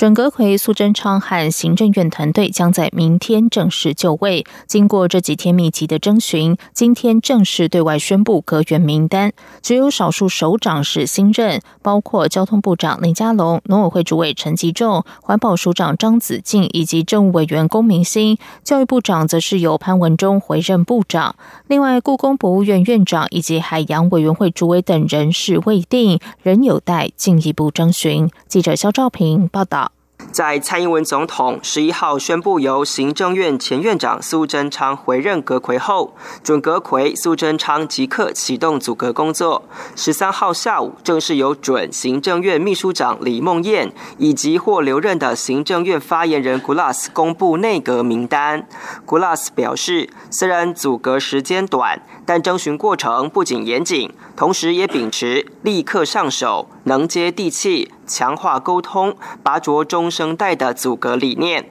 准阁魁苏贞昌和行政院团队将在明天正式就位。经过这几天密集的征询，今天正式对外宣布阁员名单。只有少数首长是新任，包括交通部长林佳龙、农委会主委陈吉仲、环保署长张子静以及政务委员龚明鑫。教育部长则是由潘文忠回任部长。另外，故宫博物院院长以及海洋委员会主委等人事未定，仍有待进一步征询。记者肖兆平报道。在蔡英文总统十一号宣布由行政院前院长苏贞昌回任阁魁后，准阁魁苏贞昌即刻启动组阁工作。十三号下午，正式由准行政院秘书长李梦燕以及或留任的行政院发言人 Gulas 公布内阁名单。Gulas 表示，虽然组阁时间短，但征询过程不仅严谨，同时也秉持立刻上手、能接地气。强化沟通，拔擢中生代的阻隔理念。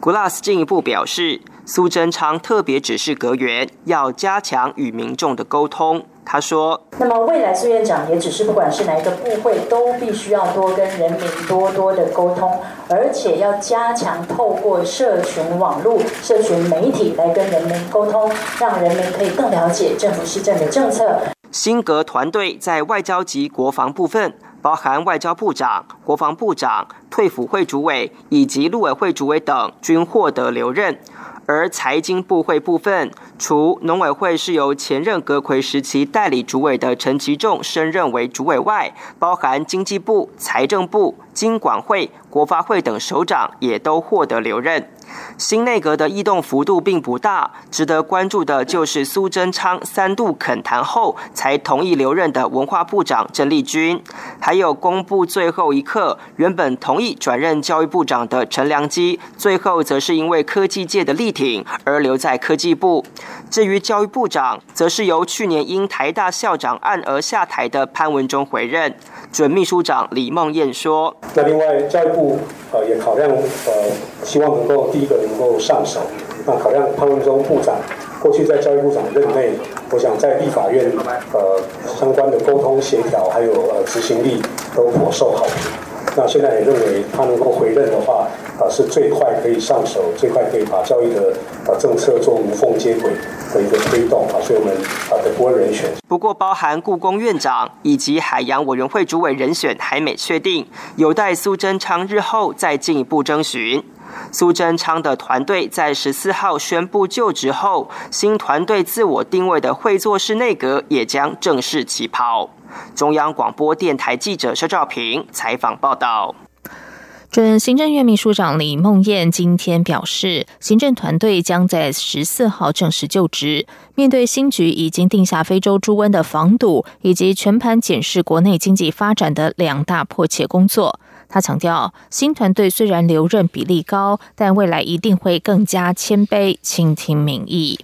古拉斯进一步表示，苏贞昌特别指示阁员要加强与民众的沟通。他说：“那么未来苏院长也只是，不管是哪一个部会，都必须要多跟人民多多的沟通，而且要加强透过社群网络、社群媒体来跟人民沟通，让人民可以更了解政府施政的政策。”新阁团队在外交及国防部分。包含外交部长、国防部长、退辅会主委以及陆委会主委等均获得留任，而财经部会部分，除农委会是由前任阁魁时期代理主委的陈其仲升任为主委外，包含经济部、财政部、经管会、国发会等首长也都获得留任。新内阁的异动幅度并不大，值得关注的就是苏贞昌三度恳谈后才同意留任的文化部长郑丽君，还有公布最后一刻原本同意转任教育部长的陈良基，最后则是因为科技界的力挺而留在科技部。至于教育部长，则是由去年因台大校长案而下台的潘文忠回任。准秘书长李梦燕说：“那另外教育部呃也考量呃希望能够第一个能够上手，那考量潘文忠部长过去在教育部长任内，我想在立法院呃相关的沟通协调还有呃执行力都颇受好评。那现在也认为他能够回任的话。”啊，是最快可以上手，最快可以把教育的啊政策做无缝接轨的一个推动啊，所以我们啊的播人选。不过，包含故宫院长以及海洋委员会主委人选还没确定，有待苏贞昌日后再进一步征询。苏贞昌的团队在十四号宣布就职后，新团队自我定位的会做式内阁也将正式起跑。中央广播电台记者肖兆平采访报道。准行政院秘书长李梦燕今天表示，行政团队将在十四号正式就职。面对新局已经定下非洲猪瘟的防堵以及全盘检视国内经济发展的两大迫切工作，他强调，新团队虽然留任比例高，但未来一定会更加谦卑，倾听民意。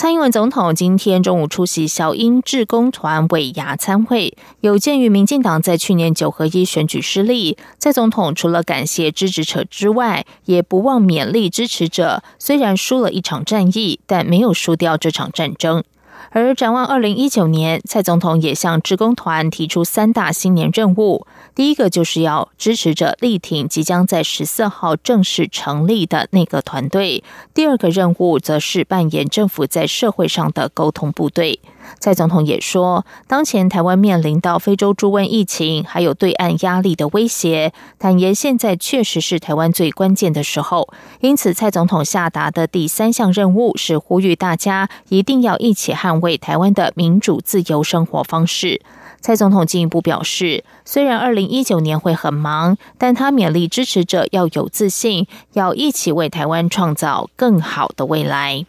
蔡英文总统今天中午出席小英志工团尾牙参会，有鉴于民进党在去年九合一选举失利，蔡总统除了感谢支持者之外，也不忘勉励支持者。虽然输了一场战役，但没有输掉这场战争。而展望二零一九年，蔡总统也向职工团提出三大新年任务。第一个就是要支持着力挺即将在十四号正式成立的那个团队。第二个任务则是扮演政府在社会上的沟通部队。蔡总统也说，当前台湾面临到非洲猪瘟疫情，还有对岸压力的威胁，坦言现在确实是台湾最关键的时候。因此，蔡总统下达的第三项任务是呼吁大家一定要一起捍卫台湾的民主自由生活方式。蔡总统进一步表示，虽然二零一九年会很忙，但他勉励支持者要有自信，要一起为台湾创造更好的未来。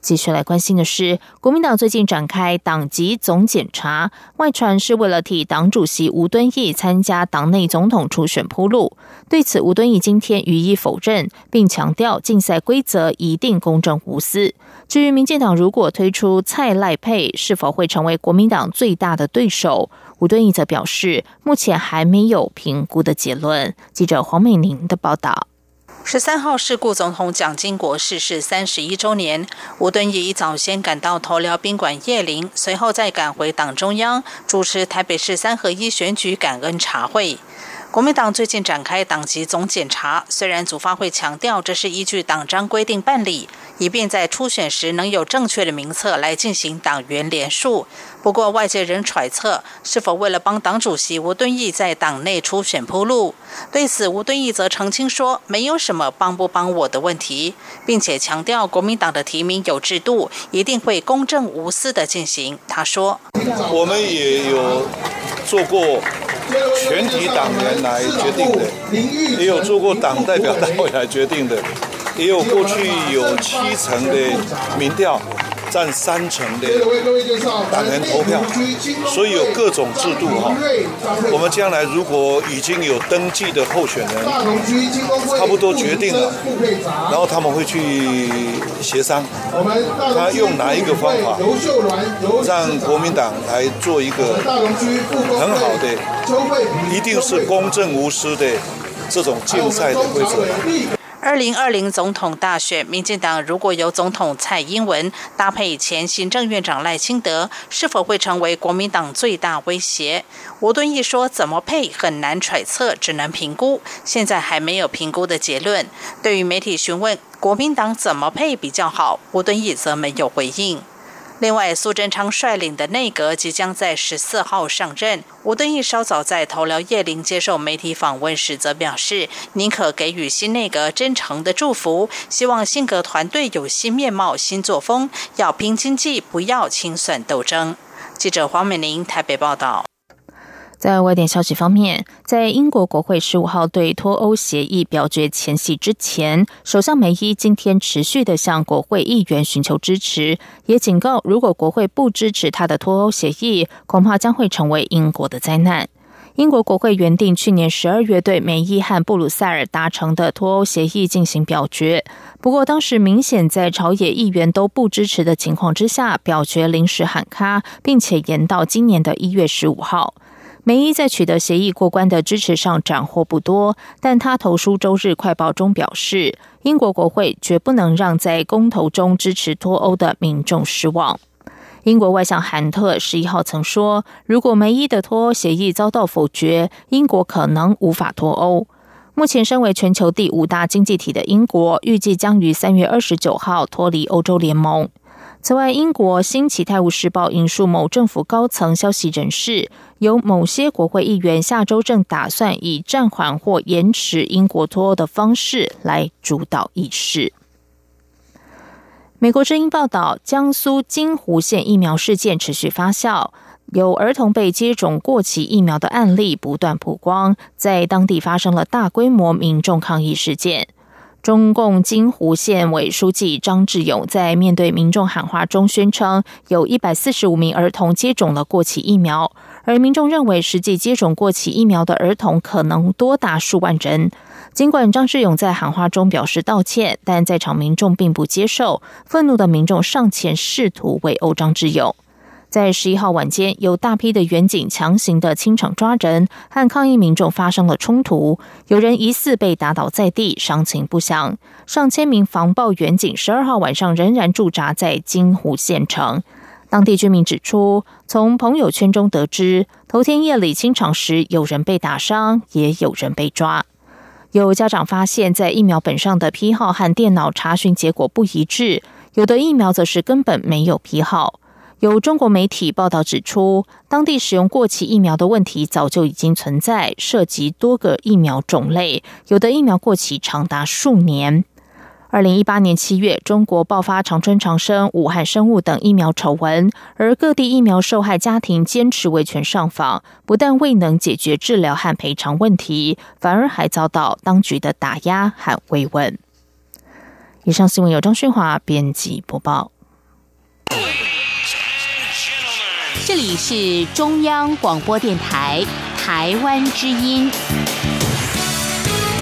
继续来关心的是，国民党最近展开党籍总检查，外传是为了替党主席吴敦义参加党内总统初选铺路。对此，吴敦义今天予以否认，并强调竞赛规则一定公正无私。至于民进党如果推出蔡赖配，是否会成为国民党最大的对手？吴敦义则表示，目前还没有评估的结论。记者黄美玲的报道。十三号是顾总统蒋经国逝世三十一周年，吴敦义一早先赶到头寮宾馆谒陵，随后再赶回党中央主持台北市三合一选举感恩茶会。国民党最近展开党籍总检查，虽然组发会强调这是依据党章规定办理，以便在初选时能有正确的名册来进行党员联署。不过外界仍揣测是否为了帮党主席吴敦义在党内初选铺路。对此，吴敦义则澄清说，没有什么帮不帮我的问题，并且强调国民党的提名有制度，一定会公正无私的进行。他说：“我们也有做过。”全体党员来决定的，也有做过党代表大会来决定的，也有过去有七成的民调。占三成的党员投票，所以有各种制度哈。我们将来如果已经有登记的候选人，差不多决定了，然后他们会去协商，他用哪一个方法，让国民党来做一个很好的，一定是公正无私的这种竞赛的规则。二零二零总统大选，民进党如果由总统蔡英文搭配前行政院长赖清德，是否会成为国民党最大威胁？吴敦义说：“怎么配很难揣测，只能评估，现在还没有评估的结论。”对于媒体询问国民党怎么配比较好，吴敦义则没有回应。另外，苏贞昌率领的内阁即将在十四号上任。吴敦义稍早在头寮夜林接受媒体访问时，则表示宁可给予新内阁真诚的祝福，希望性格团队有新面貌、新作风，要拼经济，不要清算斗争。记者黄美玲台北报道。在外电消息方面，在英国国会十五号对脱欧协议表决前夕之前，首相梅伊今天持续的向国会议员寻求支持，也警告如果国会不支持他的脱欧协议，恐怕将会成为英国的灾难。英国国会原定去年十二月对梅伊和布鲁塞尔达成的脱欧协议进行表决，不过当时明显在朝野议员都不支持的情况之下，表决临时喊卡，并且延到今年的一月十五号。梅伊在取得协议过关的支持上斩获不多，但他投书《周日快报》中表示，英国国会绝不能让在公投中支持脱欧的民众失望。英国外相韩特十一号曾说，如果梅伊的脱欧协议遭到否决，英国可能无法脱欧。目前身为全球第五大经济体的英国，预计将于三月二十九号脱离欧洲联盟。此外，英国《新奇泰晤士报》引述某政府高层消息人士，有某些国会议员下周正打算以暂缓或延迟英国脱欧的方式来主导议事。美国之音报道，江苏金湖县疫苗事件持续发酵，有儿童被接种过期疫苗的案例不断曝光，在当地发生了大规模民众抗议事件。中共金湖县委书记张志勇在面对民众喊话中宣称，有一百四十五名儿童接种了过期疫苗，而民众认为实际接种过期疫苗的儿童可能多达数万人。尽管张志勇在喊话中表示道歉，但在场民众并不接受，愤怒的民众上前试图围殴张志勇。在十一号晚间，有大批的远警强行的清场抓人，和抗议民众发生了冲突，有人疑似被打倒在地，伤情不详。上千名防暴远警十二号晚上仍然驻扎在金湖县城。当地居民指出，从朋友圈中得知，头天夜里清场时，有人被打伤，也有人被抓。有家长发现，在疫苗本上的批号和电脑查询结果不一致，有的疫苗则是根本没有批号。有中国媒体报道指出，当地使用过期疫苗的问题早就已经存在，涉及多个疫苗种类，有的疫苗过期长达数年。二零一八年七月，中国爆发长春长生、武汉生物等疫苗丑闻，而各地疫苗受害家庭坚持维权上访，不但未能解决治疗和赔偿问题，反而还遭到当局的打压和慰问。以上新闻由张旭华编辑播报。这里是中央广播电台台湾之音。